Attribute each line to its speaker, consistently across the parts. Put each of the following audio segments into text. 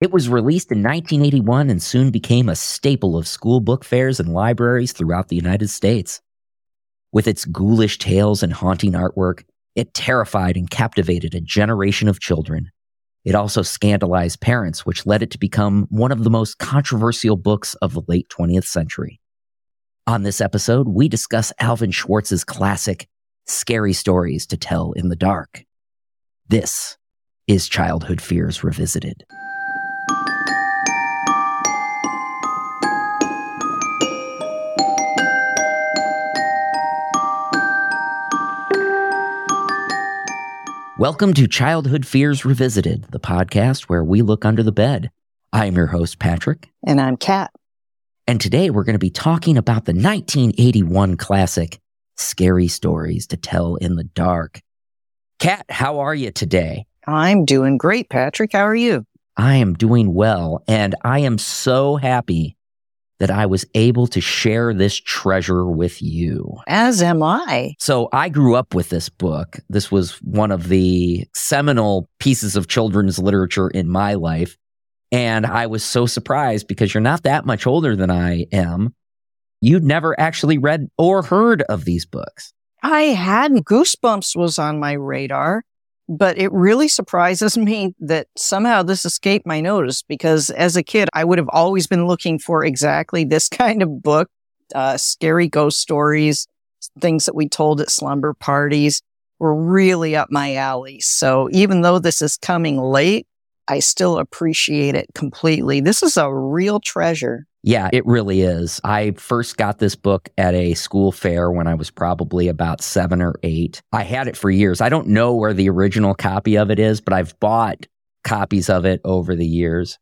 Speaker 1: It was released in 1981 and soon became a staple of school book fairs and libraries throughout the United States. With its ghoulish tales and haunting artwork, it terrified and captivated a generation of children. It also scandalized parents, which led it to become one of the most controversial books of the late 20th century. On this episode, we discuss Alvin Schwartz's classic, Scary Stories to Tell in the Dark. This is Childhood Fears Revisited. Welcome to Childhood Fears Revisited, the podcast where we look under the bed. I am your host, Patrick.
Speaker 2: And I'm Kat.
Speaker 1: And today we're going to be talking about the 1981 classic, Scary Stories to Tell in the Dark. Kat, how are you today?
Speaker 2: I'm doing great, Patrick. How are you?
Speaker 1: I am doing well, and I am so happy that I was able to share this treasure with you.
Speaker 2: As am I.
Speaker 1: So I grew up with this book. This was one of the seminal pieces of children's literature in my life. And I was so surprised because you're not that much older than I am. You'd never actually read or heard of these books.
Speaker 2: I hadn't. Goosebumps was on my radar but it really surprises me that somehow this escaped my notice because as a kid, I would have always been looking for exactly this kind of book, uh, scary ghost stories, things that we told at slumber parties were really up my alley. So even though this is coming late, I still appreciate it completely. This is a real treasure.
Speaker 1: Yeah, it really is. I first got this book at a school fair when I was probably about seven or eight. I had it for years. I don't know where the original copy of it is, but I've bought copies of it over the years.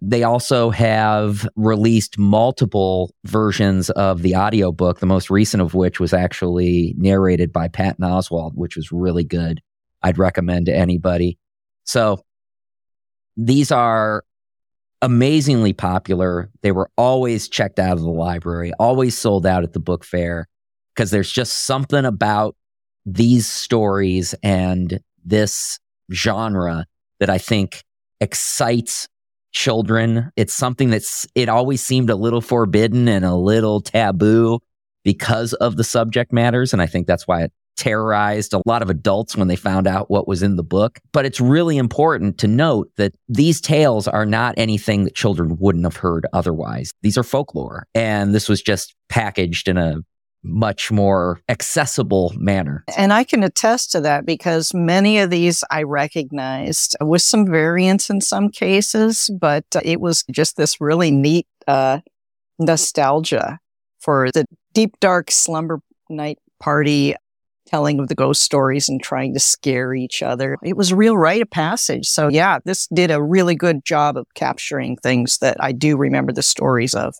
Speaker 1: They also have released multiple versions of the audiobook, the most recent of which was actually narrated by Patton Oswalt, which was really good. I'd recommend to anybody. So these are amazingly popular. They were always checked out of the library, always sold out at the book fair because there's just something about these stories and this genre that I think excites children. It's something that's, it always seemed a little forbidden and a little taboo because of the subject matters. And I think that's why it terrorized a lot of adults when they found out what was in the book. But it's really important to note that these tales are not anything that children wouldn't have heard otherwise. These are folklore. And this was just packaged in a much more accessible manner.
Speaker 2: And I can attest to that because many of these I recognized with some variants in some cases, but it was just this really neat uh, nostalgia for the deep, dark slumber night party telling of the ghost stories and trying to scare each other. It was a real rite of passage. So yeah, this did a really good job of capturing things that I do remember the stories of.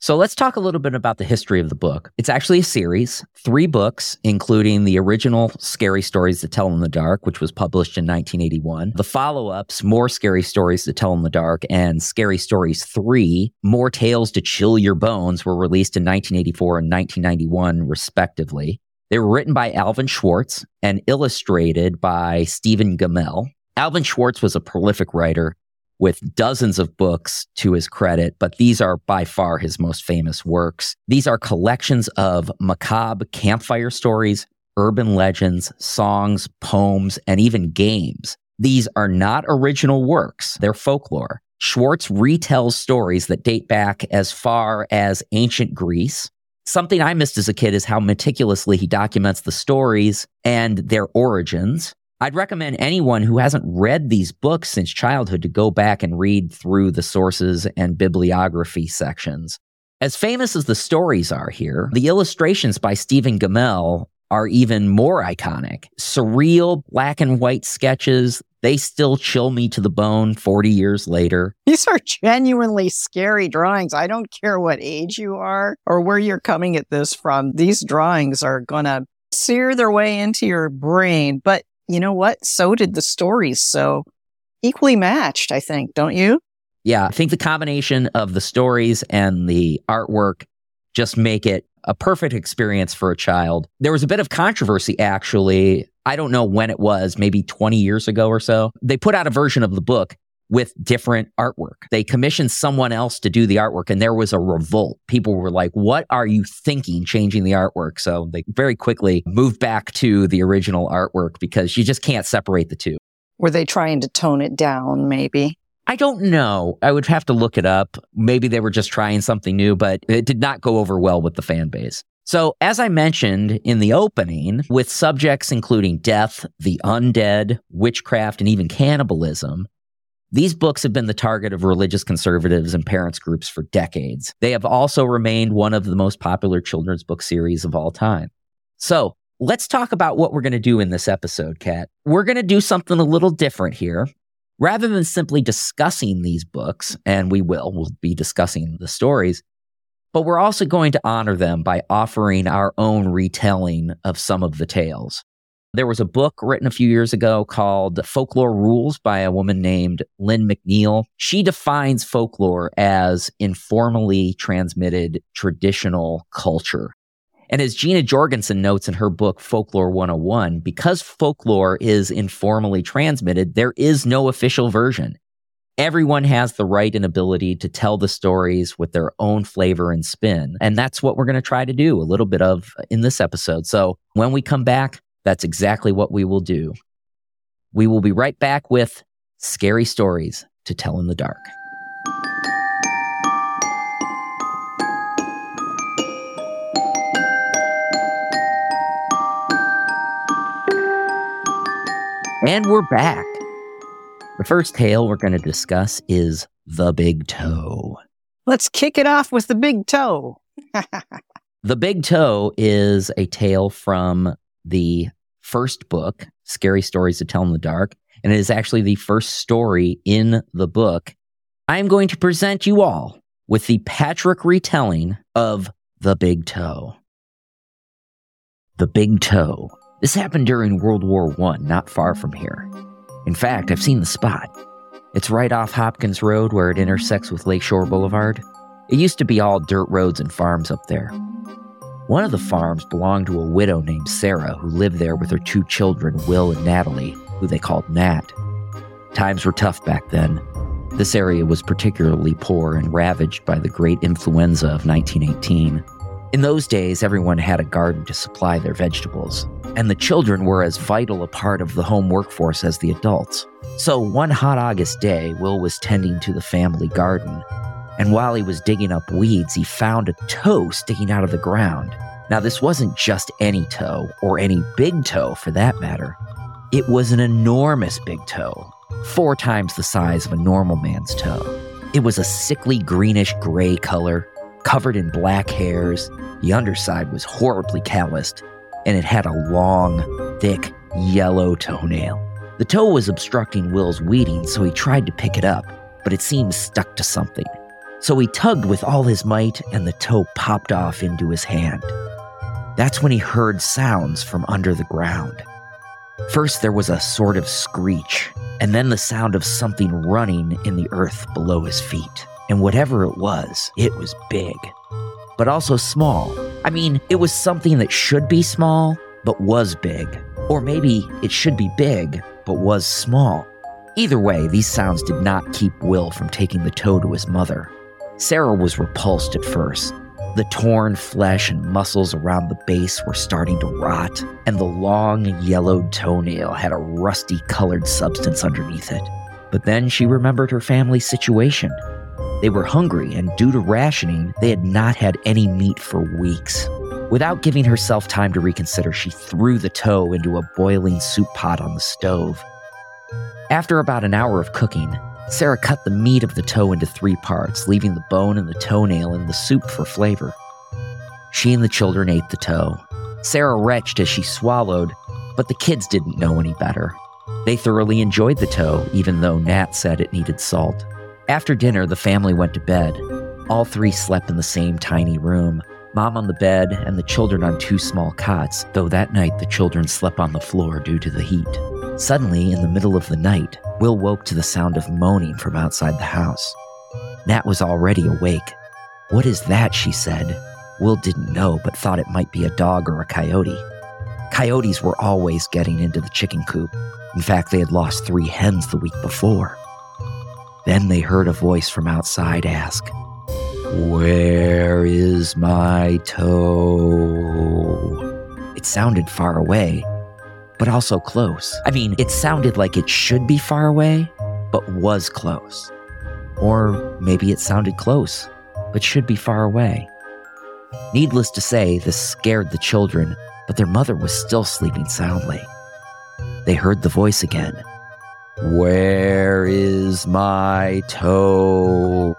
Speaker 1: So let's talk a little bit about the history of the book. It's actually a series, three books, including the original Scary Stories to Tell in the Dark, which was published in 1981. The follow ups, More Scary Stories to Tell in the Dark, and Scary Stories 3, More Tales to Chill Your Bones, were released in 1984 and 1991, respectively. They were written by Alvin Schwartz and illustrated by Stephen Gammell. Alvin Schwartz was a prolific writer with dozens of books to his credit, but these are by far his most famous works. These are collections of macabre campfire stories, urban legends, songs, poems, and even games. These are not original works, they're folklore. Schwartz retells stories that date back as far as ancient Greece, Something I missed as a kid is how meticulously he documents the stories and their origins. I'd recommend anyone who hasn't read these books since childhood to go back and read through the sources and bibliography sections. As famous as the stories are here, the illustrations by Stephen Gammell are even more iconic. Surreal black and white sketches they still chill me to the bone 40 years later.
Speaker 2: These are genuinely scary drawings. I don't care what age you are or where you're coming at this from. These drawings are going to sear their way into your brain. But you know what? So did the stories. So equally matched, I think, don't you?
Speaker 1: Yeah, I think the combination of the stories and the artwork just make it a perfect experience for a child. There was a bit of controversy actually I don't know when it was, maybe 20 years ago or so. They put out a version of the book with different artwork. They commissioned someone else to do the artwork and there was a revolt. People were like, what are you thinking changing the artwork? So they very quickly moved back to the original artwork because you just can't separate the two.
Speaker 2: Were they trying to tone it down, maybe?
Speaker 1: I don't know. I would have to look it up. Maybe they were just trying something new, but it did not go over well with the fan base. So, as I mentioned in the opening, with subjects including death, the undead, witchcraft, and even cannibalism, these books have been the target of religious conservatives and parents groups for decades. They have also remained one of the most popular children's book series of all time. So, let's talk about what we're going to do in this episode, Kat. We're going to do something a little different here. Rather than simply discussing these books, and we will, we'll be discussing the stories, but we're also going to honor them by offering our own retelling of some of the tales. There was a book written a few years ago called Folklore Rules by a woman named Lynne McNeill. She defines folklore as informally transmitted traditional culture. And as Jeana Jorgensen notes in her book, Folklore 101, because folklore is informally transmitted, there is no official version everyone has the right and ability to tell the stories with their own flavor and spin. And that's what we're going to try to do a little bit of in this episode. So when we come back, that's exactly what we will do. We will be right back with scary stories to tell in the dark. And we're back. The first tale we're going to discuss is The Big Toe.
Speaker 2: Let's kick it off with The Big Toe.
Speaker 1: the Big Toe is a tale from the first book, Scary Stories to Tell in the Dark, and it is actually the first story in the book. I am going to present you all with the Patrick retelling of The Big Toe. The Big Toe. This happened during World War I, not far from here. In fact, I've seen the spot. It's right off Hopkins Road where it intersects with Lakeshore Boulevard. It used to be all dirt roads and farms up there. One of the farms belonged to a widow named Sarah who lived there with her two children, Will and Natalie, who they called Nat. Times were tough back then. This area was particularly poor and ravaged by the great influenza of 1918. In those days, everyone had a garden to supply their vegetables, and the children were as vital a part of the home workforce as the adults. So one hot August day, Will was tending to the family garden, and while he was digging up weeds, he found a toe sticking out of the ground. Now, this wasn't just any toe, or any big toe for that matter. It was an enormous big toe, four times the size of a normal man's toe. It was a sickly greenish gray color, covered in black hairs. The underside was horribly calloused, and it had a long, thick, yellow toenail. The toe was obstructing Will's weeding, so he tried to pick it up, but it seemed stuck to something. So he tugged with all his might, and the toe popped off into his hand. That's when he heard sounds from under the ground. First, there was a sort of screech, and then the sound of something running in the earth below his feet. And whatever it was, it was big, but also small. I mean, it was something that should be small, but was big. Or maybe it should be big, but was small. Either way, these sounds did not keep Will from taking the toe to his mother. Sarah was repulsed at first. The torn flesh and muscles around the base were starting to rot, and the long, yellowed toenail had a rusty colored substance underneath it. But then she remembered her family's situation. They were hungry, and due to rationing, they had not had any meat for weeks. Without giving herself time to reconsider, she threw the toe into a boiling soup pot on the stove. After about an hour of cooking, Sarah cut the meat of the toe into three parts, leaving the bone and the toenail in the soup for flavor. She and the children ate the toe. Sarah retched as she swallowed, but the kids didn't know any better. They thoroughly enjoyed the toe, even though Nat said it needed salt. After dinner, the family went to bed. All three slept in the same tiny room mom on the bed and the children on two small cots, though that night the children slept on the floor due to the heat. Suddenly, in the middle of the night, Will woke to the sound of moaning from outside the house. Nat was already awake. What is that? she said. Will didn't know, but thought it might be a dog or a coyote. Coyotes were always getting into the chicken coop. In fact, they had lost three hens the week before. Then they heard a voice from outside ask, Where is my toe? It sounded far away, but also close. I mean, it sounded like it should be far away, but was close. Or maybe it sounded close, but should be far away. Needless to say, this scared the children, but their mother was still sleeping soundly. They heard the voice again. Where is my toe?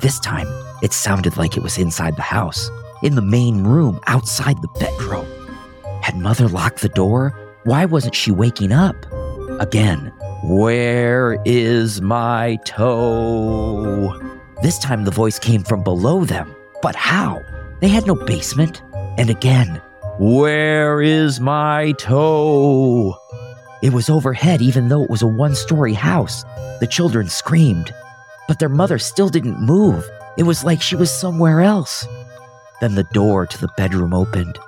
Speaker 1: This time, it sounded like it was inside the house, in the main room, outside the bedroom. Had Mother locked the door? Why wasn't she waking up? Again, where is my toe? This time the voice came from below them. But how? They had no basement. And again, where is my toe? It was overhead, even though it was a one story house. The children screamed, but their mother still didn't move. It was like she was somewhere else. Then the door to the bedroom opened.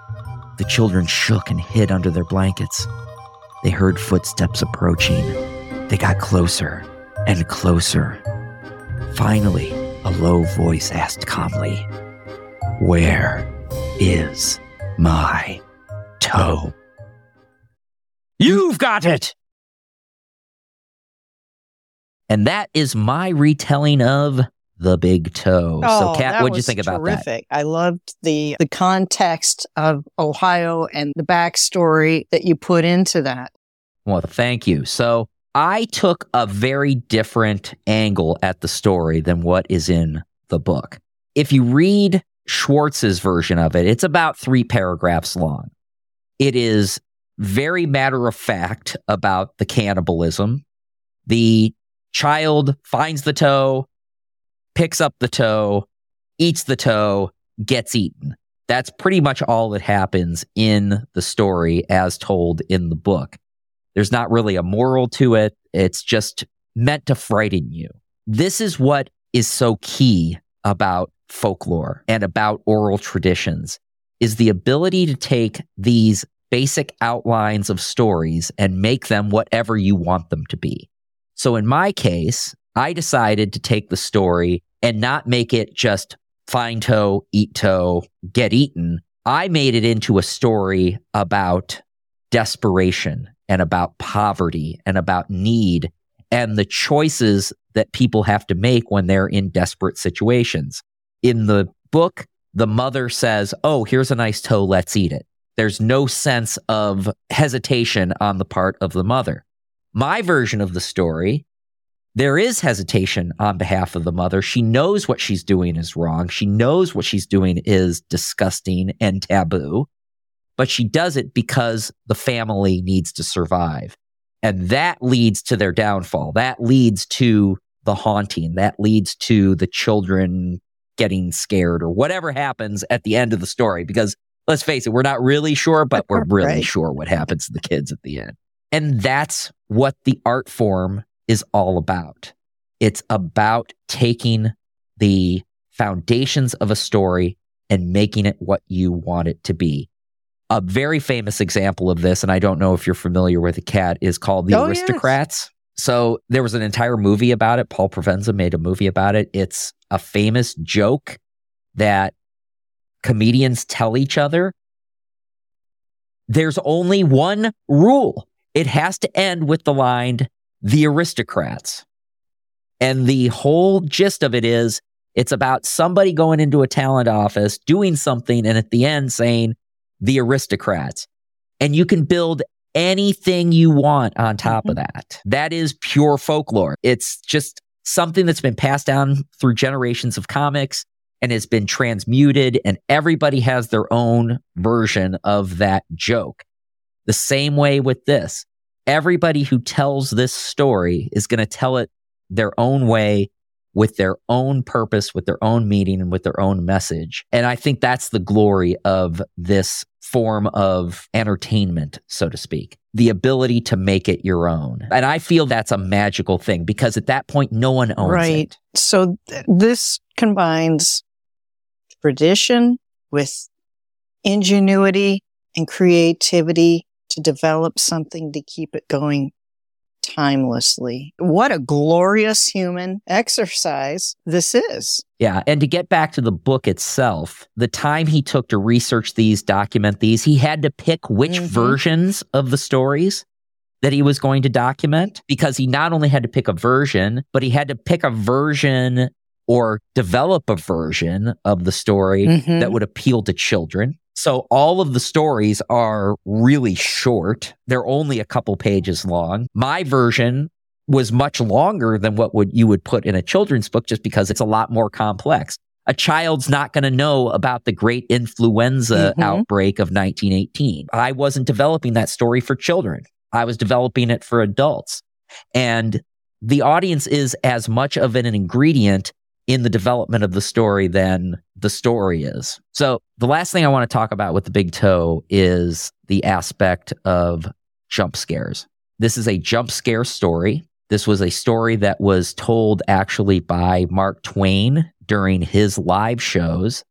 Speaker 1: The children shook and hid under their blankets. They heard footsteps approaching. They got closer and closer. Finally, a low voice asked calmly, Where is my toe? You've got it! And that is my retelling of the big toe.
Speaker 2: Oh,
Speaker 1: so, Kat, what'd you
Speaker 2: was
Speaker 1: think about that?
Speaker 2: terrific. I loved the the context of Ohio and the backstory that you put into that.
Speaker 1: Well, thank you. So I took a very different angle at the story than what is in the book. If you read Schwartz's version of it, it's about three paragraphs long. It is very matter of fact about the cannibalism. The child finds the toe, picks up the toe, eats the toe, gets eaten. That's pretty much all that happens in the story as told in the book. There's not really a moral to it. It's just meant to frighten you. This is what is so key about folklore and about oral traditions is the ability to take these basic outlines of stories and make them whatever you want them to be. So in my case, I decided to take the story and not make it just find toe, eat toe, get eaten. I made it into a story about desperation and about poverty and about need and the choices that people have to make when they're in desperate situations. In the book, the mother says, Oh, here's a nice toe, let's eat it. There's no sense of hesitation on the part of the mother. My version of the story, there is hesitation on behalf of the mother. She knows what she's doing is wrong. She knows what she's doing is disgusting and taboo, but she does it because the family needs to survive. And that leads to their downfall. That leads to the haunting. That leads to the children getting scared or whatever happens at the end of the story. Because let's face it, we're not really sure, but we're really
Speaker 2: Right.
Speaker 1: sure what happens to the kids at the end. And that's what the art form is all about. It's about taking the foundations of a story and making it what you want it to be. A very famous example of this, and I don't know if you're familiar with the cat, is called The
Speaker 2: Oh, yes.
Speaker 1: Aristocrats. So there was an entire movie about it. Paul Provenza made a movie about it. It's a famous joke that comedians tell each other. There's only one rule. It has to end with the line, the aristocrats. And the whole gist of it is it's about somebody going into a talent office, doing something, and at the end saying, the aristocrats. And you can build anything you want on top of mm-hmm. that. That is pure folklore. It's just something that's been passed down through generations of comics and has been transmuted, and everybody has their own version of that joke. The same way with this. Everybody who tells this story is going to tell it their own way with their own purpose, with their own meaning, and with their own message. And I think that's the glory of this form of entertainment, so to speak. The ability to make it your own. And I feel that's a magical thing because at that point, no one owns
Speaker 2: right.
Speaker 1: it. Right.
Speaker 2: So th- this combines tradition with ingenuity and creativity to develop something to keep it going timelessly. What a glorious human exercise this is.
Speaker 1: Yeah. And to get back to the book itself, the time he took to research these, document these, he had to pick which mm-hmm. versions of the stories that he was going to document because he not only had to pick a version, but he had to pick a version or develop a version of the story mm-hmm. that would appeal to children. So all of the stories are really short. They're only a couple pages long. My version was much longer than what would you would put in a children's book just because it's a lot more complex. A child's not going to know about the great influenza mm-hmm. outbreak of 1918. I wasn't developing that story for children. I was developing it for adults. And the audience is as much of an ingredient in the development of the story than the story is. So the last thing I want to talk about with the big toe is the aspect of jump scares. This is a jump scare story. This was a story that was told actually by Mark Twain during his live shows.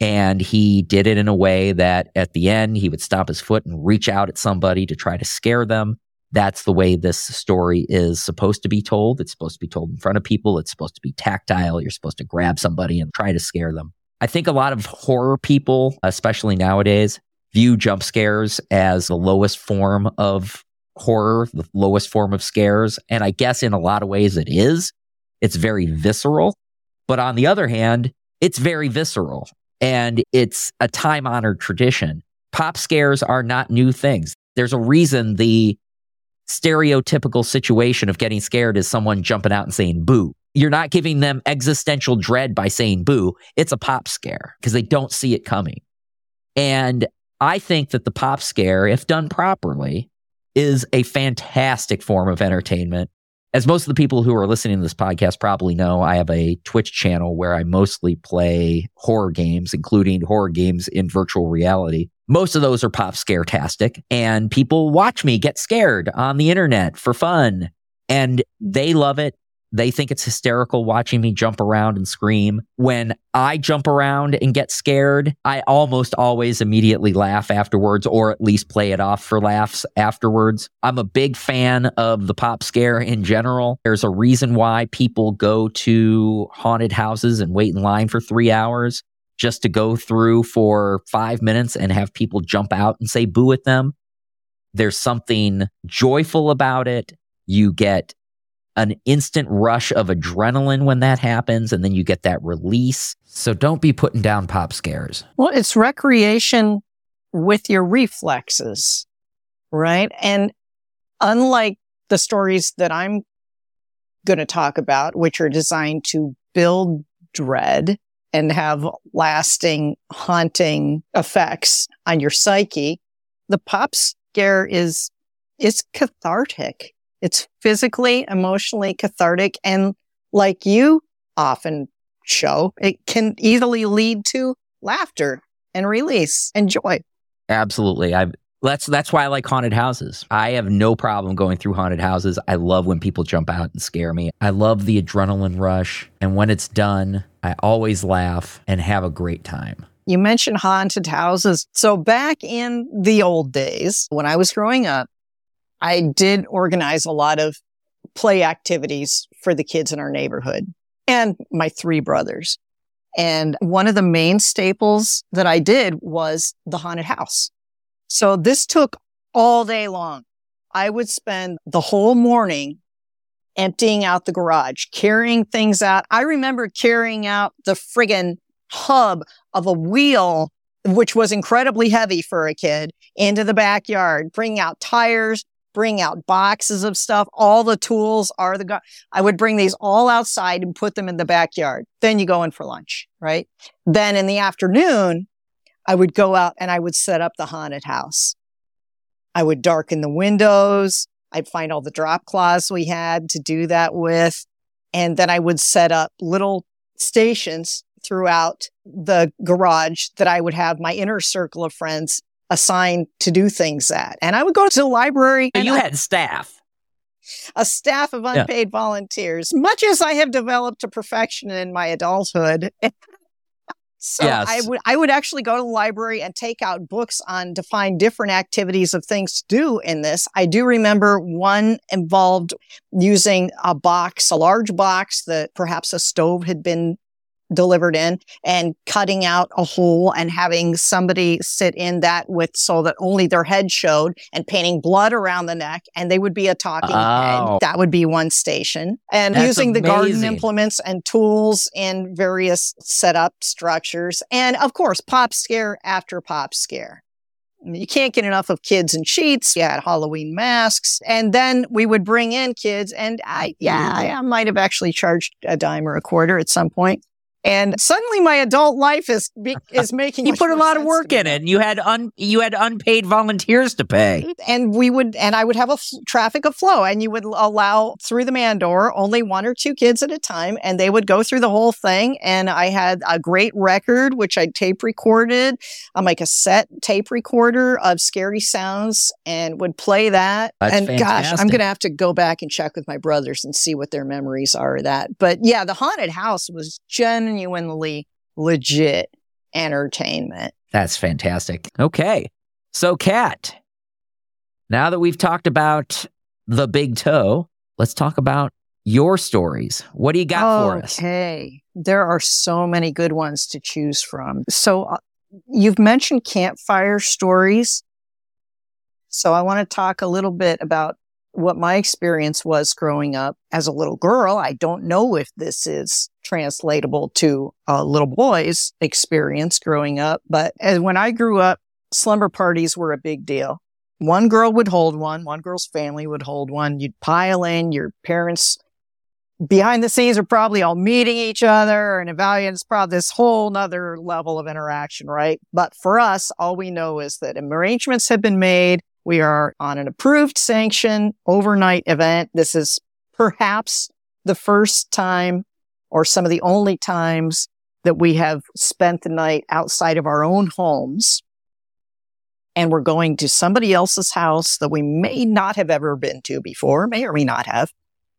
Speaker 1: And he did it in a way that at the end, he would stop his foot and reach out at somebody to try to scare them that's the way this story is supposed to be told. It's supposed to be told in front of people. It's supposed to be tactile. You're supposed to grab somebody and try to scare them. I think a lot of horror people, especially nowadays, view jump scares as the lowest form of horror, the lowest form of scares. And I guess in a lot of ways it is. It's very visceral. But on the other hand, it's very visceral and it's a time honored tradition. Pop scares are not new things. There's a reason the stereotypical situation of getting scared is someone jumping out and saying boo. You're not giving them existential dread by saying boo. It's a pop scare because they don't see it coming. And I think that the pop scare, if done properly, is a fantastic form of entertainment. As most of the people who are listening to this podcast probably know, I have a Twitch channel where I mostly play horror games, including horror games in virtual reality. Most of those are pop scare tastic and people watch me get scared on the internet for fun and they love it. They think it's hysterical watching me jump around and scream. When I jump around and get scared, I almost always immediately laugh afterwards or at least play it off for laughs afterwards. I'm a big fan of the pop scare in general. There's a reason why people go to haunted houses and wait in line for three hours just to go through for five minutes and have people jump out and say boo at them. There's something joyful about it. You get an instant rush of adrenaline when that happens, and then you get that release. So don't be putting down pop scares.
Speaker 2: Well, it's recreation with your reflexes, right? And unlike the stories that I'm going to talk about, which are designed to build dread, and have lasting haunting effects on your psyche. The pop scare is, is cathartic. It's physically, emotionally cathartic. And like you often show, it can easily lead to laughter and release and joy.
Speaker 1: Absolutely. I've that's that's why I like haunted houses. I have no problem going through haunted houses. I love when people jump out and scare me. I love the adrenaline rush, and when it's done, I always laugh and have a great time.
Speaker 2: You mentioned haunted houses. So back in the old days, when I was growing up, I did organize a lot of play activities for the kids in our neighborhood and my three brothers. And one of the main staples that I did was the haunted house. So this took all day long. I would spend the whole morning emptying out the garage, carrying things out. I remember carrying out the friggin' hub of a wheel, which was incredibly heavy for a kid, into the backyard, bring out tires, bring out boxes of stuff. All the tools are the, go- I would bring these all outside and put them in the backyard. Then you go in for lunch, right? Then in the afternoon, I would go out and I would set up the haunted house. I would darken the windows. I'd find all the drop cloths we had to do that with. And then I would set up little stations throughout the garage that I would have my inner circle of friends assigned to do things at. And I would go to the library.
Speaker 1: And you
Speaker 2: I,
Speaker 1: had staff.
Speaker 2: A staff of unpaid yeah. volunteers, much as I have developed to perfection in my adulthood. So
Speaker 1: Yes.
Speaker 2: I would I would actually go to the library and take out books on to find different activities of things to do in this. I do remember one involved using a box, a large box that perhaps a stove had been delivered in and cutting out a hole and having somebody sit in that with so that only their head showed and painting blood around the neck and they would be a talking
Speaker 1: Oh.
Speaker 2: head. That would be one station. And
Speaker 1: That's
Speaker 2: using the garden implements and tools in various setup structures. And of course, pop scare after pop scare. You can't get enough of kids and sheets. Had Halloween masks. And then we would bring in kids and I, yeah, mm-hmm. I might have actually charged a dime or a quarter at some point. And suddenly my adult life is, be- is making
Speaker 1: You put a lot of work in it. and You had un you had unpaid volunteers to pay.
Speaker 2: Mm, and we would and i would have a f- traffic of flow and you would allow through the man door only one or two kids at a time and they would go through the whole thing and i had a great record which i tape recorded. On my cassette tape recorder of scary sounds and would play that.
Speaker 1: That's
Speaker 2: and gosh i'm gonna have to go back and check with my brothers and see what their memories are of that. But yeah the haunted house was genuinely legit entertainment
Speaker 1: That's fantastic. Okay. So, Kat, now that we've talked about the big toe, let's talk about your stories. What do you got for us?
Speaker 2: Okay. There are so many good ones to choose from. So uh, you've mentioned campfire stories. So I want to talk a little bit about what my experience was growing up as a little girl. I don't know if this is translatable to a little boy's experience growing up, but as when I grew up, slumber parties were a big deal. One girl would hold one, one girl's family would hold one. You'd pile in, your parents behind the scenes are probably all meeting each other and evaluating. It's probably this whole nother level of interaction, right? But for us, all we know is that arrangements have been made. We are on an approved sanction overnight event. This is perhaps the first time or some of the only times that we have spent the night outside of our own homes. And we're going to somebody else's house that we may not have ever been to before, may or may not have.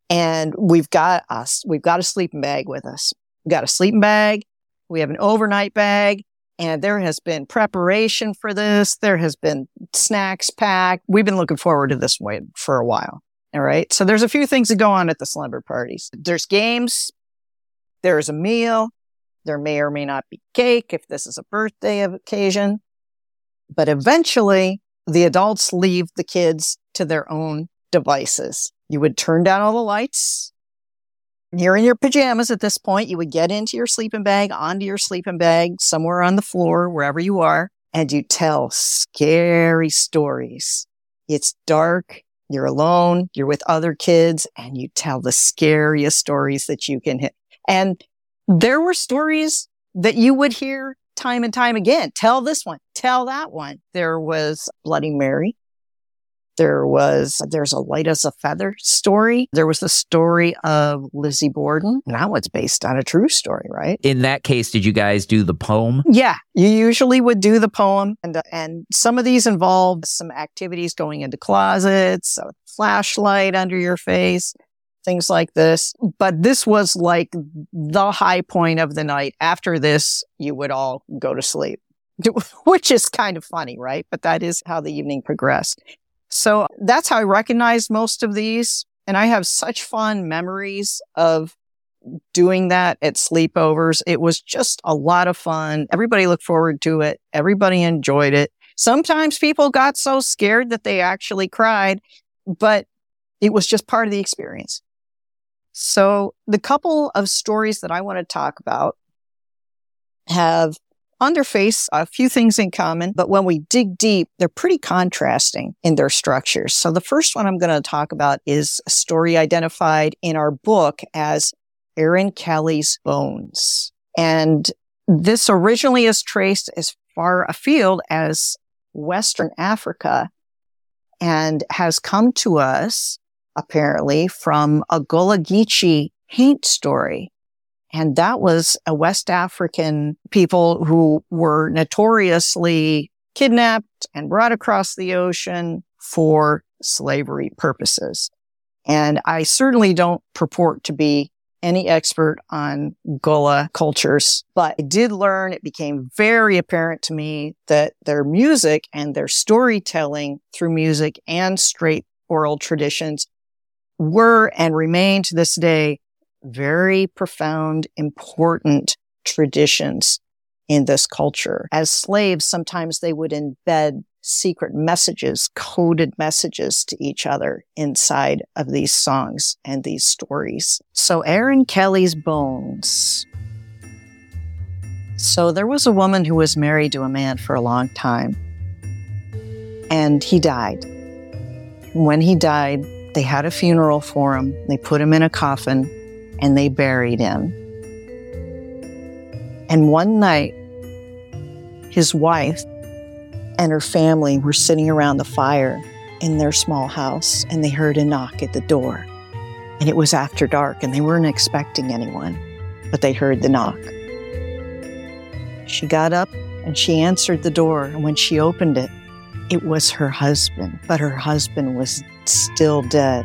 Speaker 2: And we've got us we've got a sleeping bag with us. We've got a sleeping bag. We have an overnight bag. And there has been preparation for this. There has been snacks packed. We've been looking forward to this one for a while. All right? So there's a few things that go on at the slumber parties. There's games there's a meal there may or may not be cake if this is a birthday occasion but eventually the adults leave the kids to their own devices you would turn down all the lights. You're in your pajamas at this point. You would get into your sleeping bag, onto your sleeping bag, somewhere on the floor, wherever you are, and you tell scary stories. It's dark. You're alone. You're with other kids and you tell the scariest stories that you can hit. And there were stories that you would hear time and time again. Tell this one. Tell that one. There was Bloody Mary. There was, there's a light as a feather story. There was the story of Lizzie Borden. Now it's based on a true story, right?
Speaker 1: In that case, did you guys do the poem?
Speaker 2: Yeah, you usually would do the poem, and uh, and some of these involved some activities going into closets, a flashlight under your face, things like this. But this was like the high point of the night. After this, you would all go to sleep, which is kind of funny, right? But that is how the evening progressed. So that's how I recognized most of these. And I have such fond memories of doing that at sleepovers. It was just a lot of fun. Everybody looked forward to it. Everybody enjoyed it. Sometimes people got so scared that they actually cried, but it was just part of the experience. So the couple of stories that I want to talk about have on their face a few things in common, but when we dig deep, they're pretty contrasting in their structures. So the first one I'm going to talk about is a story identified in our book as Aaron Kelly's Bones. And this originally is traced as far afield as Western Africa and has come to us apparently from a Gullah Geechee paint story. And that was a West African people who were notoriously kidnapped and brought across the ocean for slavery purposes. And I certainly don't purport to be any expert on Gullah cultures, but I did learn, it became very apparent to me that their music and their storytelling through music and straight oral traditions were and remain to this day very profound, important traditions in this culture. As slaves, sometimes they would embed secret messages, coded messages to each other inside of these songs and these stories. So Aaron Kelly's Bones. So there was a woman who was married to a man for a long time and he died. When he died, they had a funeral for him. They put him in a coffin and they buried him. And one night, his wife and her family were sitting around the fire in their small house and they heard a knock at the door. And it was after dark and they weren't expecting anyone, but they heard the knock. She got up and she answered the door. And when she opened it, it was her husband, but her husband was still dead.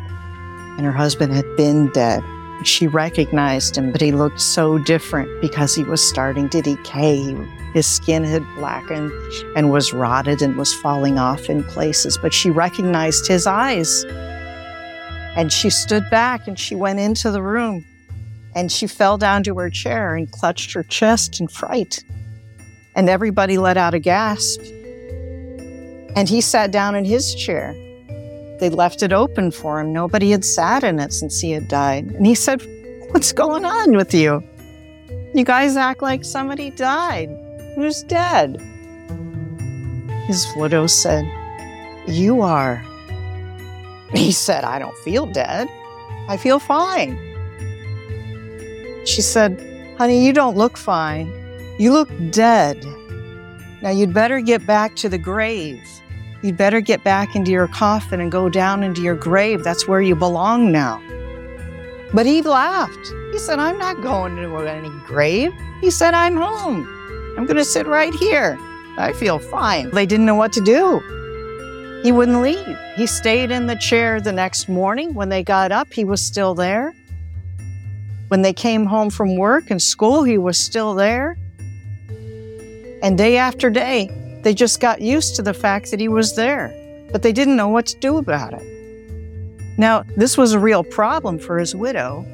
Speaker 2: And her husband had been dead she recognized him, but he looked so different because he was starting to decay. His skin had blackened and was rotted and was falling off in places, but she recognized his eyes. And she stood back and she went into the room and she fell down to her chair and clutched her chest in fright. And everybody let out a gasp. And he sat down in his chair they left it open for him. Nobody had sat in it since he had died. And he said, What's going on with you? You guys act like somebody died. Who's dead? His widow said, You are. He said, I don't feel dead. I feel fine. She said, Honey, you don't look fine. You look dead. Now you'd better get back to the grave. You'd better get back into your coffin and go down into your grave. That's where you belong now. But he laughed. He said, I'm not going to any grave. He said, I'm home. I'm going to sit right here. I feel fine. They didn't know what to do. He wouldn't leave. He stayed in the chair the next morning. When they got up, he was still there. When they came home from work and school, he was still there. And day after day, they just got used to the fact that he was there, but they didn't know what to do about it. Now, this was a real problem for his widow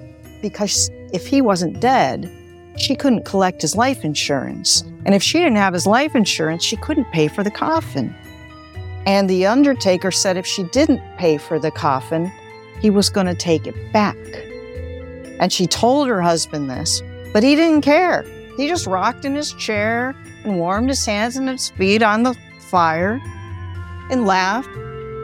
Speaker 2: because if he wasn't dead, she couldn't collect his life insurance. And if she didn't have his life insurance, she couldn't pay for the coffin. And the undertaker said if she didn't pay for the coffin, he was going to take it back. And she told her husband this, but he didn't care. He just rocked in his chair and warmed his hands and his feet on the fire and laughed.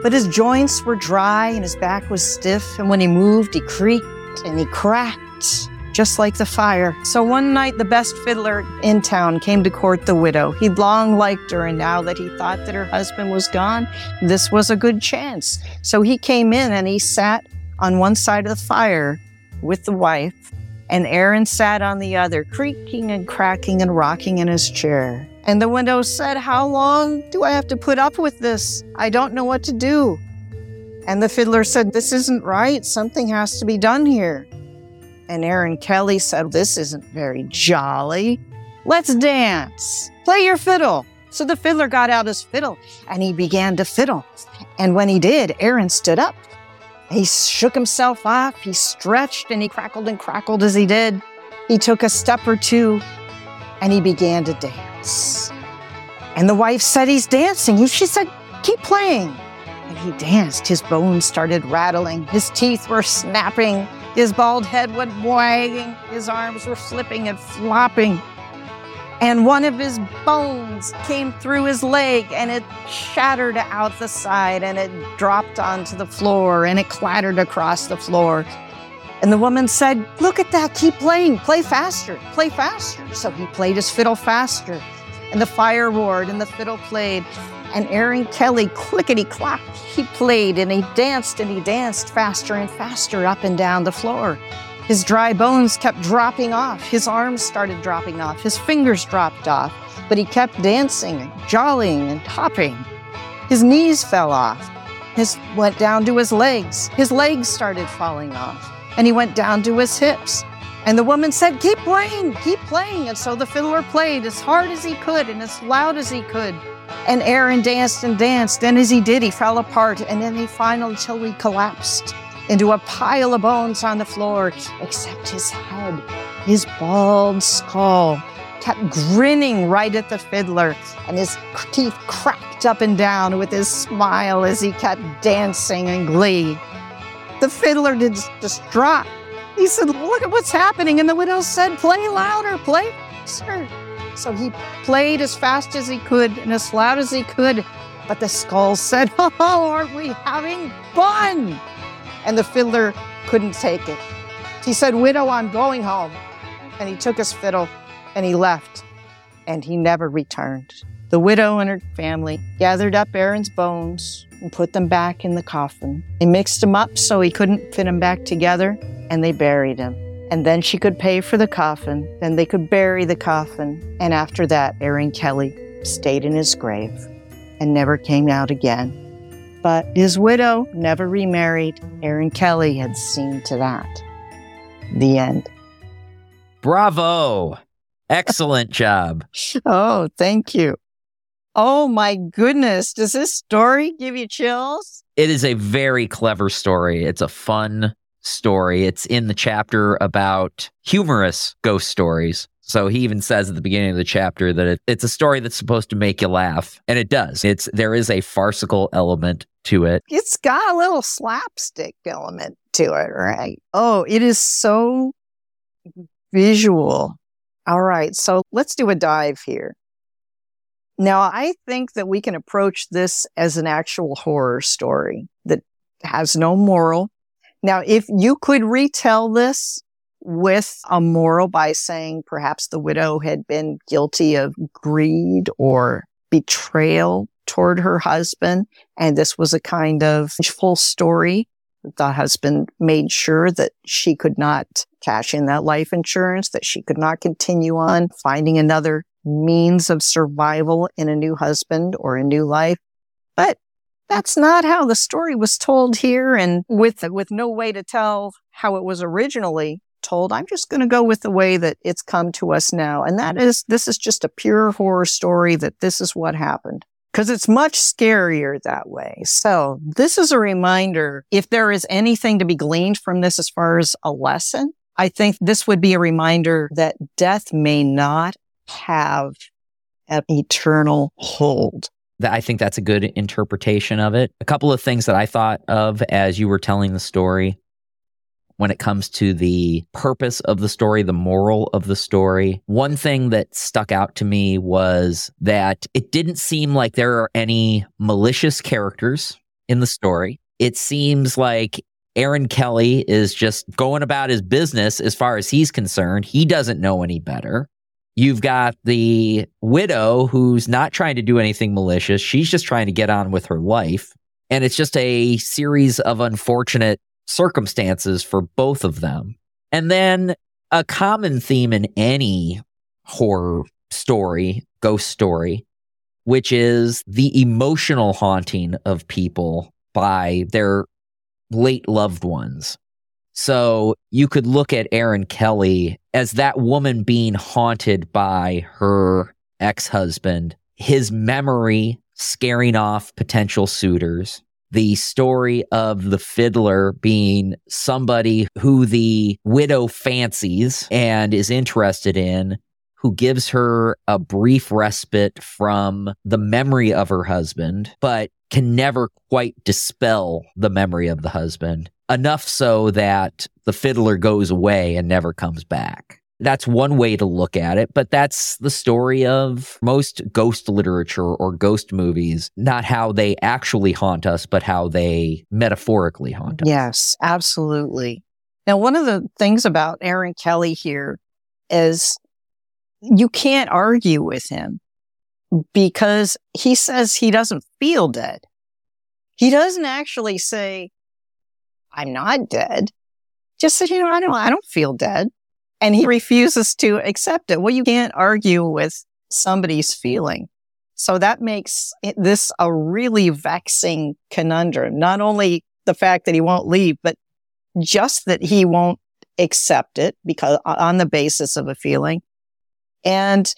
Speaker 2: But his joints were dry and his back was stiff, and when he moved, he creaked and he cracked, just like the fire. So one night, the best fiddler in town came to court the widow. He'd long liked her, and now that he thought that her husband was gone, this was a good chance. So he came in and he sat on one side of the fire with the wife and Aaron sat on the other, creaking and cracking and rocking in his chair. And the window said, How long do I have to put up with this? I don't know what to do. And the fiddler said, This isn't right. Something has to be done here. And Aaron Kelly said, This isn't very jolly. Let's dance. Play your fiddle. So the fiddler got out his fiddle and he began to fiddle. And when he did, Aaron stood up he shook himself off, he stretched, and he crackled and crackled as he did. He took a step or two and he began to dance. And the wife said, He's dancing. She said, Keep playing. And he danced. His bones started rattling, his teeth were snapping, his bald head went wagging, his arms were flipping and flopping and one of his bones came through his leg and it shattered out the side and it dropped onto the floor and it clattered across the floor. And the woman said, Look at that, keep playing, play faster, play faster. So he played his fiddle faster, and the fire roared and the fiddle played. And Aaron Kelly, clickety clack, he played and he danced and he danced faster and faster up and down the floor. His dry bones kept dropping off. His arms started dropping off. His fingers dropped off. But he kept dancing and jollying and hopping. His knees fell off. His went down to his legs. His legs started falling off. And he went down to his hips. And the woman said, Keep playing, keep playing. And so the fiddler played as hard as he could and as loud as he could. And Aaron danced and danced. And as he did, he fell apart. And then he finally, till he collapsed into a pile of bones on the floor, except his head, his bald skull kept grinning right at the fiddler, and his teeth cracked up and down with his smile as he kept dancing in glee. The fiddler did distraught. He said, Look at what's happening. And the widow said, Play louder, play faster. So he played as fast as he could and as loud as he could. But the skull said, Oh, aren't we having fun? And the fiddler couldn't take it. He said, Widow, I'm going home. And he took his fiddle and he left. And he never returned. The widow and her family gathered up Aaron's bones and put them back in the coffin. They mixed them up so he couldn't fit them back together, and they buried him. And then she could pay for the coffin, then they could bury the coffin. And after that, Aaron Kelly stayed in his grave and never came out again. But his widow never remarried. Aaron Kelly had seen to that. The end.
Speaker 1: Bravo. Excellent job.
Speaker 2: Oh, thank you. Oh my goodness. Does this story give you chills?
Speaker 1: It is a very clever story. It's a fun story. It's in the chapter about humorous ghost stories. So he even says at the beginning of the chapter that it, it's a story that's supposed to make you laugh, and it does. It's there is a farcical element to it.
Speaker 2: It's got a little slapstick element to it, right? Oh, it is so visual. All right, so let's do a dive here. Now, I think that we can approach this as an actual horror story that has no moral. Now, if you could retell this with a moral by saying perhaps the widow had been guilty of greed or betrayal toward her husband, and this was a kind of full story. The husband made sure that she could not cash in that life insurance, that she could not continue on finding another means of survival in a new husband or a new life. But that's not how the story was told here. And with, with no way to tell how it was originally told, I'm just going to go with the way that it's come to us now. And that is, this is just a pure horror story that this is what happened because it's much scarier that way. So this is a reminder. If there is anything to be gleaned from this as far as a lesson, I think this would be a reminder that death may not have an eternal hold.
Speaker 1: That I think that's a good interpretation of it. A couple of things that I thought of as you were telling the story when it comes to the purpose of the story, the moral of the story. One thing that stuck out to me was that it didn't seem like there are any malicious characters in the story. It seems like Aaron Kelly is just going about his business as far as he's concerned. He doesn't know any better. You've got the widow who's not trying to do anything malicious. She's just trying to get on with her life. And it's just a series of unfortunate circumstances for both of them. And then a common theme in any horror story, ghost story, which is the emotional haunting of people by their late loved ones. So you could look at Aaron Kelly as that woman being haunted by her ex husband, his memory scaring off potential suitors, the story of the fiddler being somebody who the widow fancies and is interested in, who gives her a brief respite from the memory of her husband, but can never quite dispel the memory of the husband, enough so that the fiddler goes away and never comes back. That's one way to look at it, but that's the story of most ghost literature or ghost movies, not how they actually haunt us, but how they metaphorically haunt us.
Speaker 2: Yes, absolutely. Now, one of the things about Aaron Kelly here is you can't argue with him because he says he doesn't feel dead. He doesn't actually say, I'm not dead. Just said, you know, I don't, I don't feel dead and he refuses to accept it. Well, you can't argue with somebody's feeling. So that makes this a really vexing conundrum. Not only the fact that he won't leave, but just that he won't accept it because on the basis of a feeling. And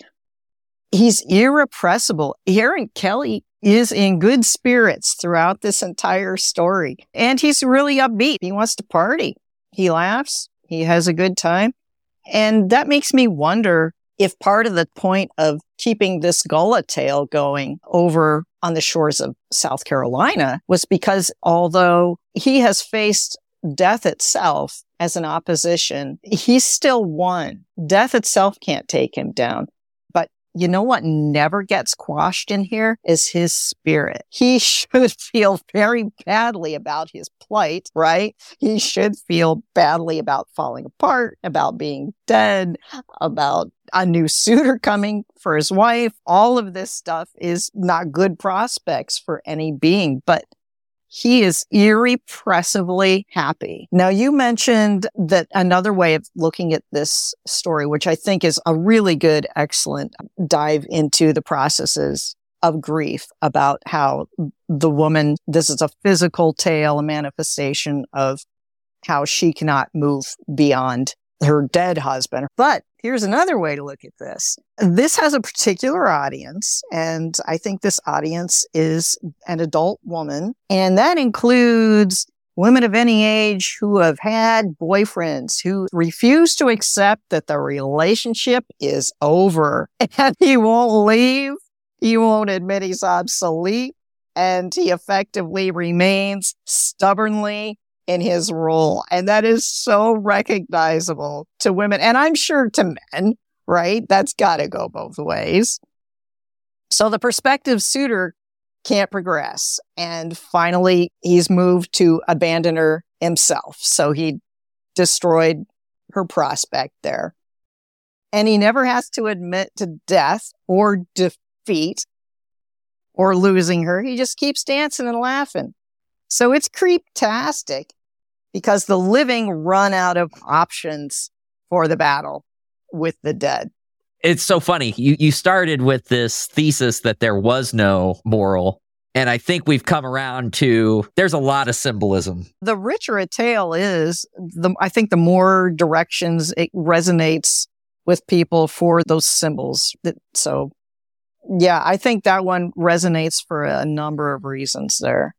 Speaker 2: he's irrepressible. Aaron Kelly is in good spirits throughout this entire story. And he's really upbeat. He wants to party. He laughs. He has a good time. And that makes me wonder if part of the point of keeping this Gullah tale going over on the shores of South Carolina was because although he has faced death itself as an opposition, he's still won. Death itself can't take him down you know what never gets quashed in here is his spirit. He should feel very badly about his plight, right? He should feel badly about falling apart, about being dead, about a new suitor coming for his wife. All of this stuff is not good prospects for any being, but he is irrepressibly happy. Now, you mentioned that another way of looking at this story, which I think is a really good, excellent dive into the processes of grief about how the woman, this is a physical tale, a manifestation of how she cannot move beyond her dead husband. But here's another way to look at this. This has a particular audience, and I think this audience is an adult woman, and that includes women of any age who have had boyfriends who refuse to accept that the relationship is over and he won't leave. He won't admit he's obsolete and he effectively remains stubbornly in his role. And that is so recognizable to women. And I'm sure to men, right? That's got to go both ways. So the prospective suitor can't progress. And finally, he's moved to abandon her himself. So he destroyed her prospect there. And he never has to admit to death or defeat or losing her. He just keeps dancing and laughing. So it's creeptastic because the living run out of options for the battle with the dead.
Speaker 1: It's so funny. You you started with this thesis that there was no moral and I think we've come around to there's a lot of symbolism.
Speaker 2: The richer a tale is, the I think the more directions it resonates with people for those symbols. That, so yeah, I think that one resonates for a number of reasons there.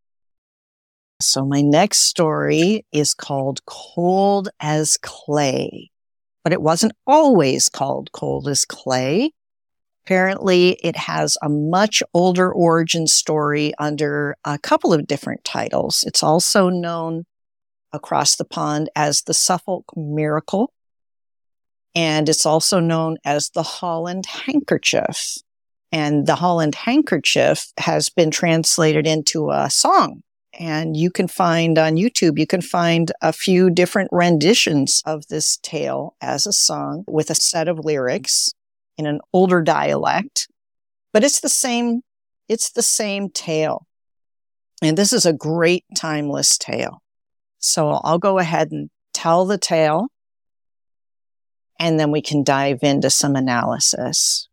Speaker 2: So my next story is called Cold as Clay, but it wasn't always called Cold as Clay. Apparently, it has a much older origin story under a couple of different titles. It's also known across the pond as the Suffolk Miracle, and it's also known as the Holland Handkerchief. And the Holland Handkerchief has been translated into a song and you can find on YouTube, you can find a few different renditions of this tale as a song with a set of lyrics in an older dialect. But it's the same, it's the same tale. And this is a great timeless tale. So I'll go ahead and tell the tale and then we can dive into some analysis.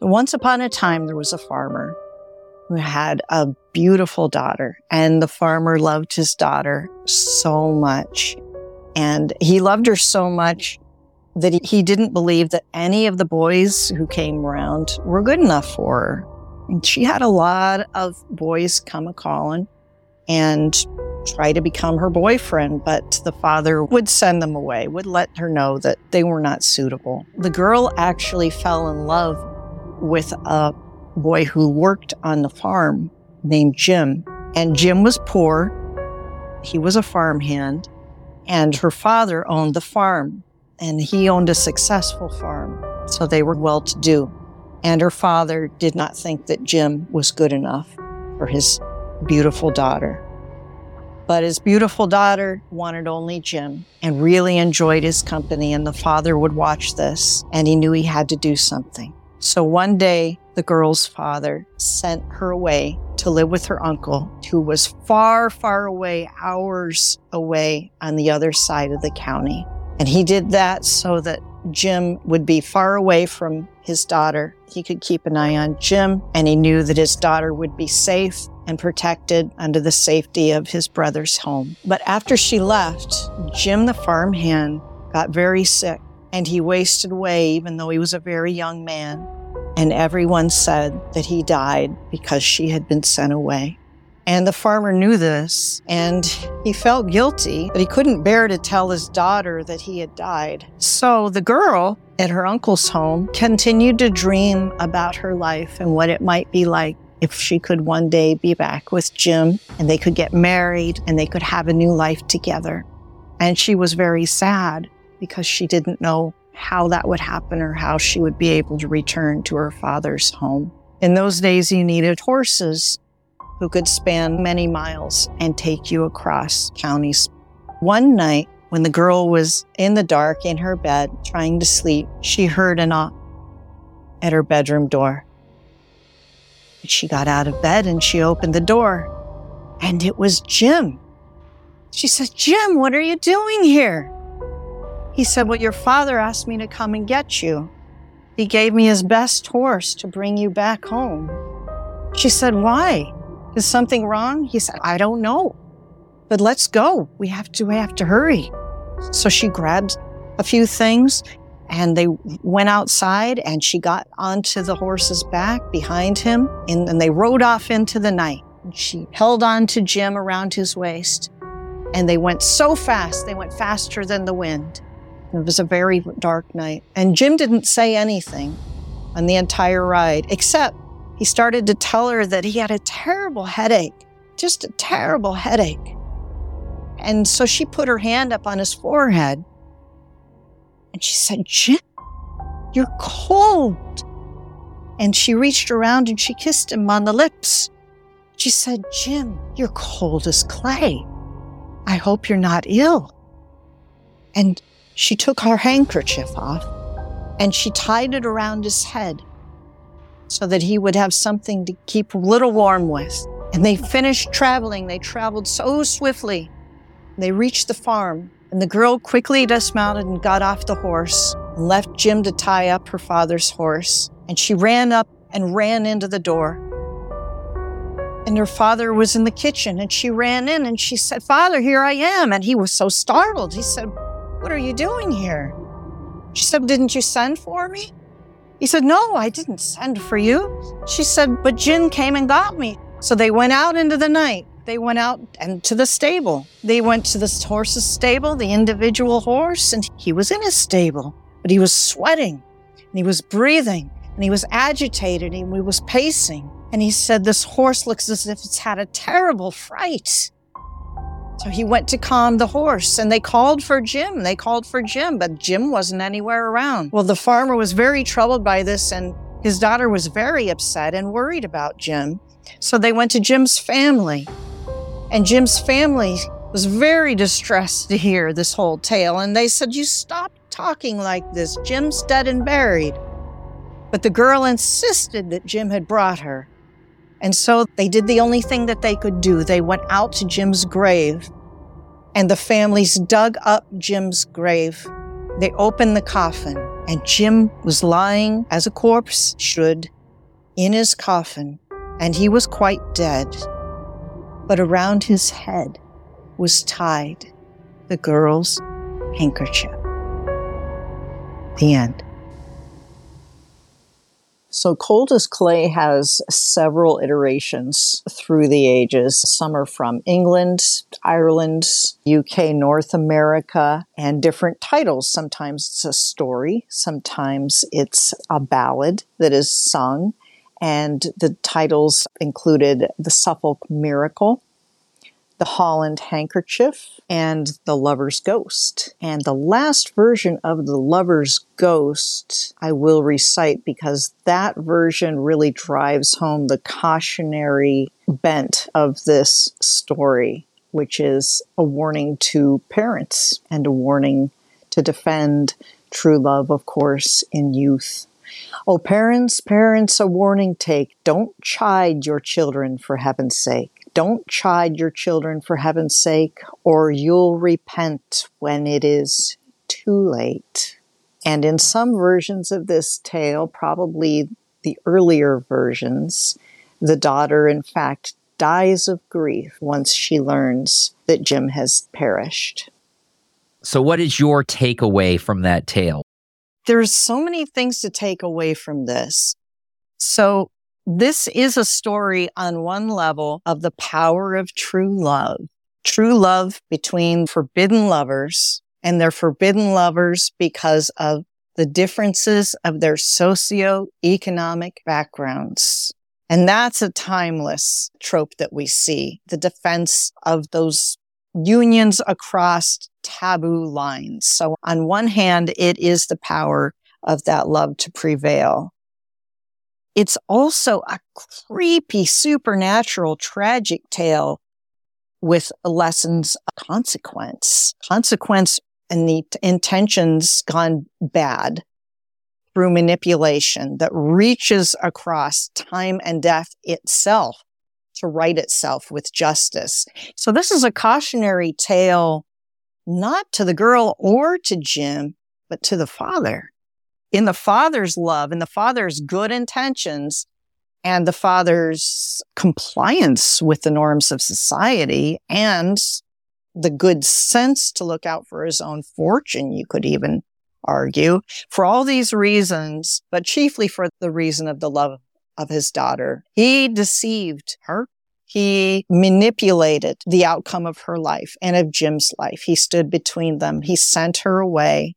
Speaker 2: Once upon a time, there was a farmer who had a beautiful daughter and the farmer loved his daughter so much. And he loved her so much that he didn't believe that any of the boys who came around were good enough for her. And she had a lot of boys come a calling and try to become her boyfriend, but the father would send them away, would let her know that they were not suitable. The girl actually fell in love with a boy who worked on the farm named Jim. And Jim was poor. He was a farmhand. And her father owned the farm. And he owned a successful farm. So they were well to do. And her father did not think that Jim was good enough for his beautiful daughter. But his beautiful daughter wanted only Jim and really enjoyed his company. And the father would watch this and he knew he had to do something. So one day, the girl's father sent her away to live with her uncle, who was far, far away, hours away on the other side of the county. And he did that so that Jim would be far away from his daughter. He could keep an eye on Jim, and he knew that his daughter would be safe and protected under the safety of his brother's home. But after she left, Jim the farmhand got very sick and he wasted away even though he was a very young man. And everyone said that he died because she had been sent away. And the farmer knew this and he felt guilty, but he couldn't bear to tell his daughter that he had died. So the girl at her uncle's home continued to dream about her life and what it might be like if she could one day be back with Jim and they could get married and they could have a new life together. And she was very sad because she didn't know how that would happen or how she would be able to return to her father's home. In those days, you needed horses who could span many miles and take you across counties. One night, when the girl was in the dark in her bed trying to sleep, she heard a knock at her bedroom door. She got out of bed and she opened the door, and it was Jim. She said, Jim, what are you doing here? He said, Well, your father asked me to come and get you. He gave me his best horse to bring you back home. She said, Why? Is something wrong? He said, I don't know. But let's go. We have to we have to hurry. So she grabbed a few things and they went outside and she got onto the horse's back behind him and, and they rode off into the night. She held on to Jim around his waist and they went so fast, they went faster than the wind. It was a very dark night. And Jim didn't say anything on the entire ride, except he started to tell her that he had a terrible headache, just a terrible headache. And so she put her hand up on his forehead and she said, Jim, you're cold. And she reached around and she kissed him on the lips. She said, Jim, you're cold as clay. I hope you're not ill. And she took her handkerchief off and she tied it around his head so that he would have something to keep a little warm with. And they finished traveling. They traveled so swiftly. They reached the farm, and the girl quickly dismounted and got off the horse and left Jim to tie up her father's horse. And she ran up and ran into the door. And her father was in the kitchen, and she ran in and she said, Father, here I am. And he was so startled. He said, What are you doing here? She said, Didn't you send for me? He said, No, I didn't send for you. She said, But Jim came and got me. So they went out into the night. They went out and to the stable. They went to the horse's stable, the individual horse, and he was in his stable, but he was sweating and he was breathing and he was agitated and he was pacing. And he said, This horse looks as if it's had a terrible fright. So he went to calm the horse and they called for Jim. They called for Jim, but Jim wasn't anywhere around. Well, the farmer was very troubled by this and his daughter was very upset and worried about Jim. So they went to Jim's family. And Jim's family was very distressed to hear this whole tale. And they said, You stop talking like this. Jim's dead and buried. But the girl insisted that Jim had brought her. And so they did the only thing that they could do. They went out to Jim's grave, and the families dug up Jim's grave. They opened the coffin, and Jim was lying as a corpse should in his coffin, and he was quite dead. But around his head was tied the girl's handkerchief. The end. So Cold as Clay has several iterations through the ages. Some are from England, Ireland, UK, North America, and different titles. Sometimes it's a story, sometimes it's a ballad that is sung. And the titles included The Suffolk Miracle, the Holland Handkerchief, and The Lover's Ghost. And the last version of The Lover's Ghost I will recite because that version really drives home the cautionary bent of this story, which is a warning to parents and a warning to defend true love, of course, in youth. Oh, parents, parents, a warning take. Don't chide your children for heaven's sake. Don't chide your children for heaven's sake, or you'll repent when it is too late. And in some versions of this tale, probably the earlier versions, the daughter, in fact, dies of grief once she learns that Jim has perished.
Speaker 1: So, what is your takeaway from that tale?
Speaker 2: There's so many things to take away from this. So, this is a story on one level of the power of true love, true love between forbidden lovers and they're forbidden lovers because of the differences of their socio-economic backgrounds. And that's a timeless trope that we see. The defense of those unions across taboo lines. So on one hand, it is the power of that love to prevail. It's also a creepy, supernatural, tragic tale with lessons of consequence. Consequence and the intentions gone bad through manipulation that reaches across time and death itself to right itself with justice. So this is a cautionary tale, not to the girl or to Jim, but to the father. In the father's love, in the father's good intentions, and the father's compliance with the norms of society and the good sense to look out for his own fortune, you could even argue, for all these reasons, but chiefly for the reason of the love of his daughter. He deceived her. He manipulated the outcome of her life and of Jim's life. He stood between them. He sent her away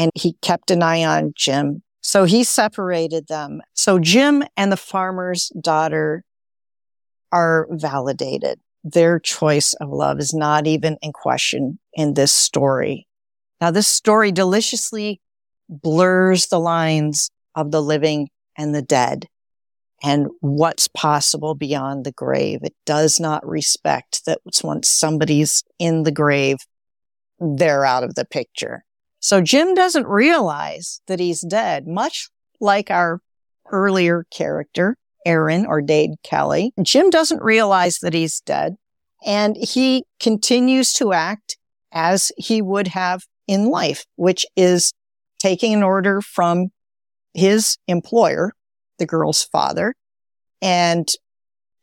Speaker 2: and he kept an eye on Jim. So he separated them. So Jim and the farmer's daughter are validated. Their choice of love is not even in question in this story. Now, this story deliciously blurs the lines of the living and the dead and what's possible beyond the grave. It does not respect that once somebody's in the grave, they're out of the picture. So Jim doesn't realize that he's dead, much like our earlier character, Aaron or Dade Kelly. Jim doesn't realize that he's dead and he continues to act as he would have in life, which is taking an order from his employer, the girl's father, and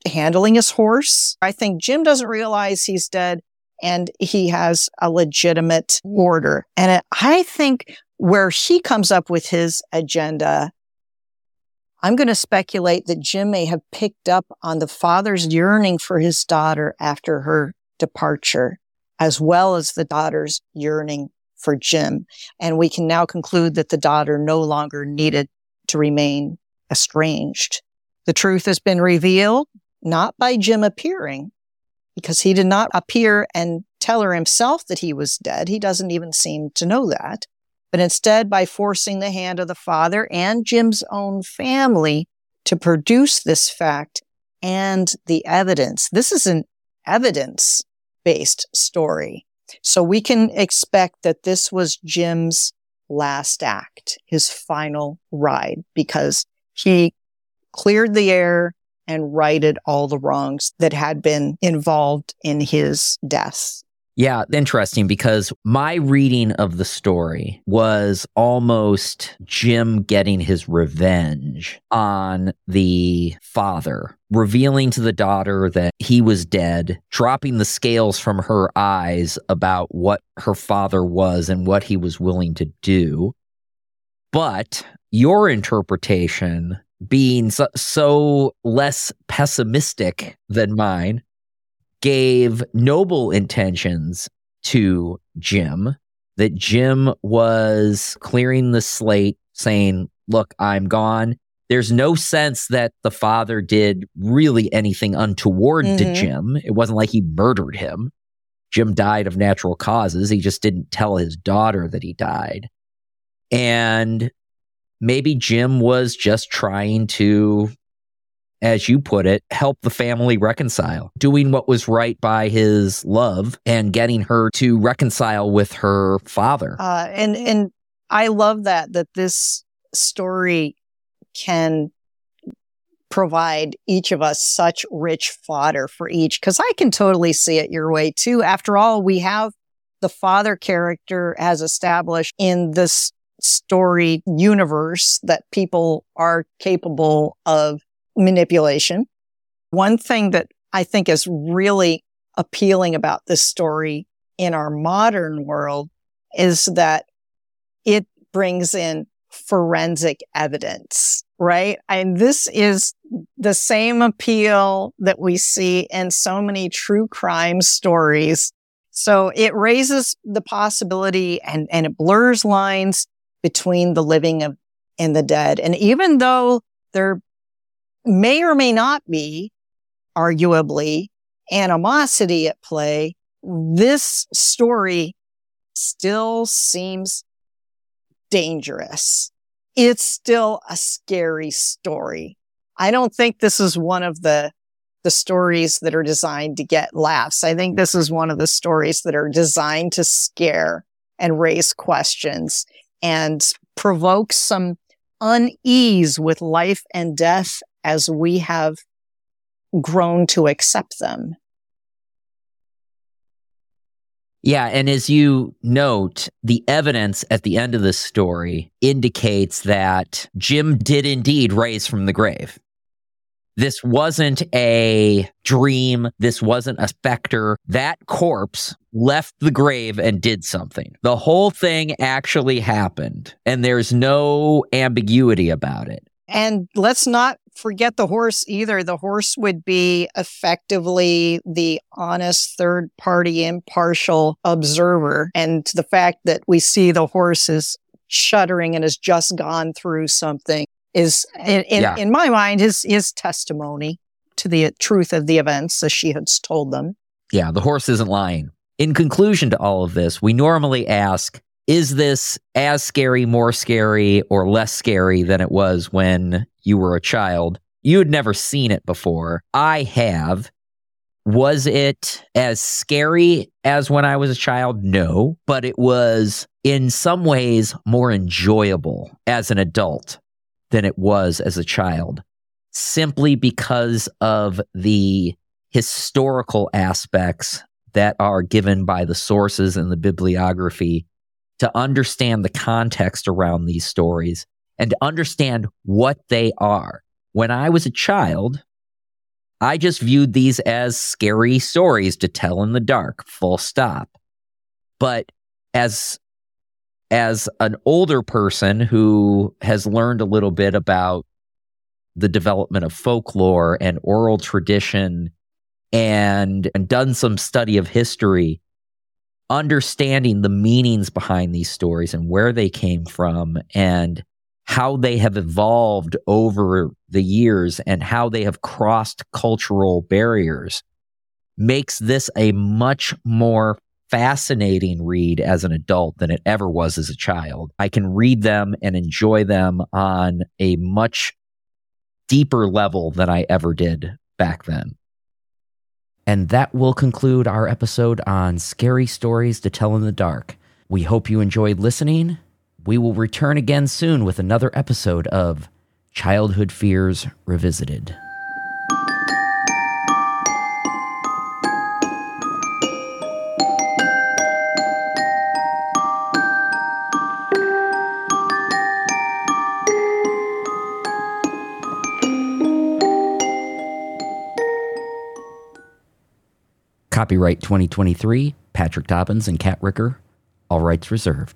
Speaker 2: handling his horse. I think Jim doesn't realize he's dead and he has a legitimate order. And I think where he comes up with his agenda, I'm going to speculate that Jim may have picked up on the father's yearning for his daughter after her departure, as well as the daughter's yearning for Jim. And we can now conclude that the daughter no longer needed to remain estranged. The truth has been revealed, not by Jim appearing, because he did not appear and tell her himself that he was dead. He doesn't even seem to know that, but instead by forcing the hand of the father and Jim's own family to produce this fact and the evidence. This is an evidence based story. So we can expect that this was Jim's last act, his final ride, because he cleared the air and righted all the wrongs that had been involved in his death.
Speaker 1: Yeah, interesting because my reading of the story was almost Jim getting his revenge on the father, revealing to the daughter that he was dead, dropping the scales from her eyes about what her father was and what he was willing to do. But your interpretation being so, so less pessimistic than mine gave noble intentions to Jim, that Jim was clearing the slate, saying, Look, I'm gone. There's no sense that the father did really anything untoward mm-hmm. to Jim. It wasn't like he murdered him. Jim died of natural causes. He just didn't tell his daughter that he died. And maybe Jim was just trying to as you put it, help the family reconcile, doing what was right by his love and getting her to reconcile with her father.
Speaker 2: Uh, and and I love that that this story can provide each of us such rich fodder for each because I can totally see it your way too. After all, we have the father character as established in this story universe that people are capable of manipulation. One thing that I think is really appealing about this story in our modern world is that it brings in forensic evidence, right? And this is the same appeal that we see in so many true crime stories. So it raises the possibility and, and it blurs lines between the living and the dead. And even though there may or may not be, arguably, animosity at play, this story still seems dangerous. It's still a scary story. I don't think this is one of the the stories that are designed to get laughs. I think this is one of the stories that are designed to scare and raise questions and provoke some unease with life and death as we have grown to accept them.
Speaker 1: Yeah. And as you note, the evidence at the end of this story indicates that Jim did indeed raise from the grave. This wasn't a dream. This wasn't a specter. That corpse left the grave and did something. The whole thing actually happened, and there's no ambiguity about it.
Speaker 2: And let's not forget the horse either. The horse would be effectively the honest third party impartial observer. And the fact that we see the horse is shuddering and has just gone through something is in, in, yeah. in my mind his his testimony to the truth of the events as she has told them.
Speaker 1: Yeah, the horse isn't lying. In conclusion to all of this, we normally ask is this as scary, more scary, or less scary than it was when you were a child? You had never seen it before. I have. Was it as scary as when I was a child? No, but it was in some ways more enjoyable as an adult than it was as a child, simply because of the historical aspects that are given by the sources and the bibliography to understand the context around these stories and to understand what they are. When I was a child, I just viewed these as scary stories to tell in the dark, full stop. But as as an older person who has learned a little bit about the development of folklore and oral tradition and, and done some study of history, understanding the meanings behind these stories and where they came from and how they have evolved over the years and how they have crossed cultural barriers makes this a much more fascinating read as an adult than it ever was as a child. I can read them and enjoy them on a much deeper level than I ever did back then. And that will conclude our episode on scary stories to tell in the dark. We hope you enjoyed listening. We will return again soon with another episode of Childhood Fears Revisited. Copyright 2023, Patrick Dobbins and Kat Ricker. All rights reserved.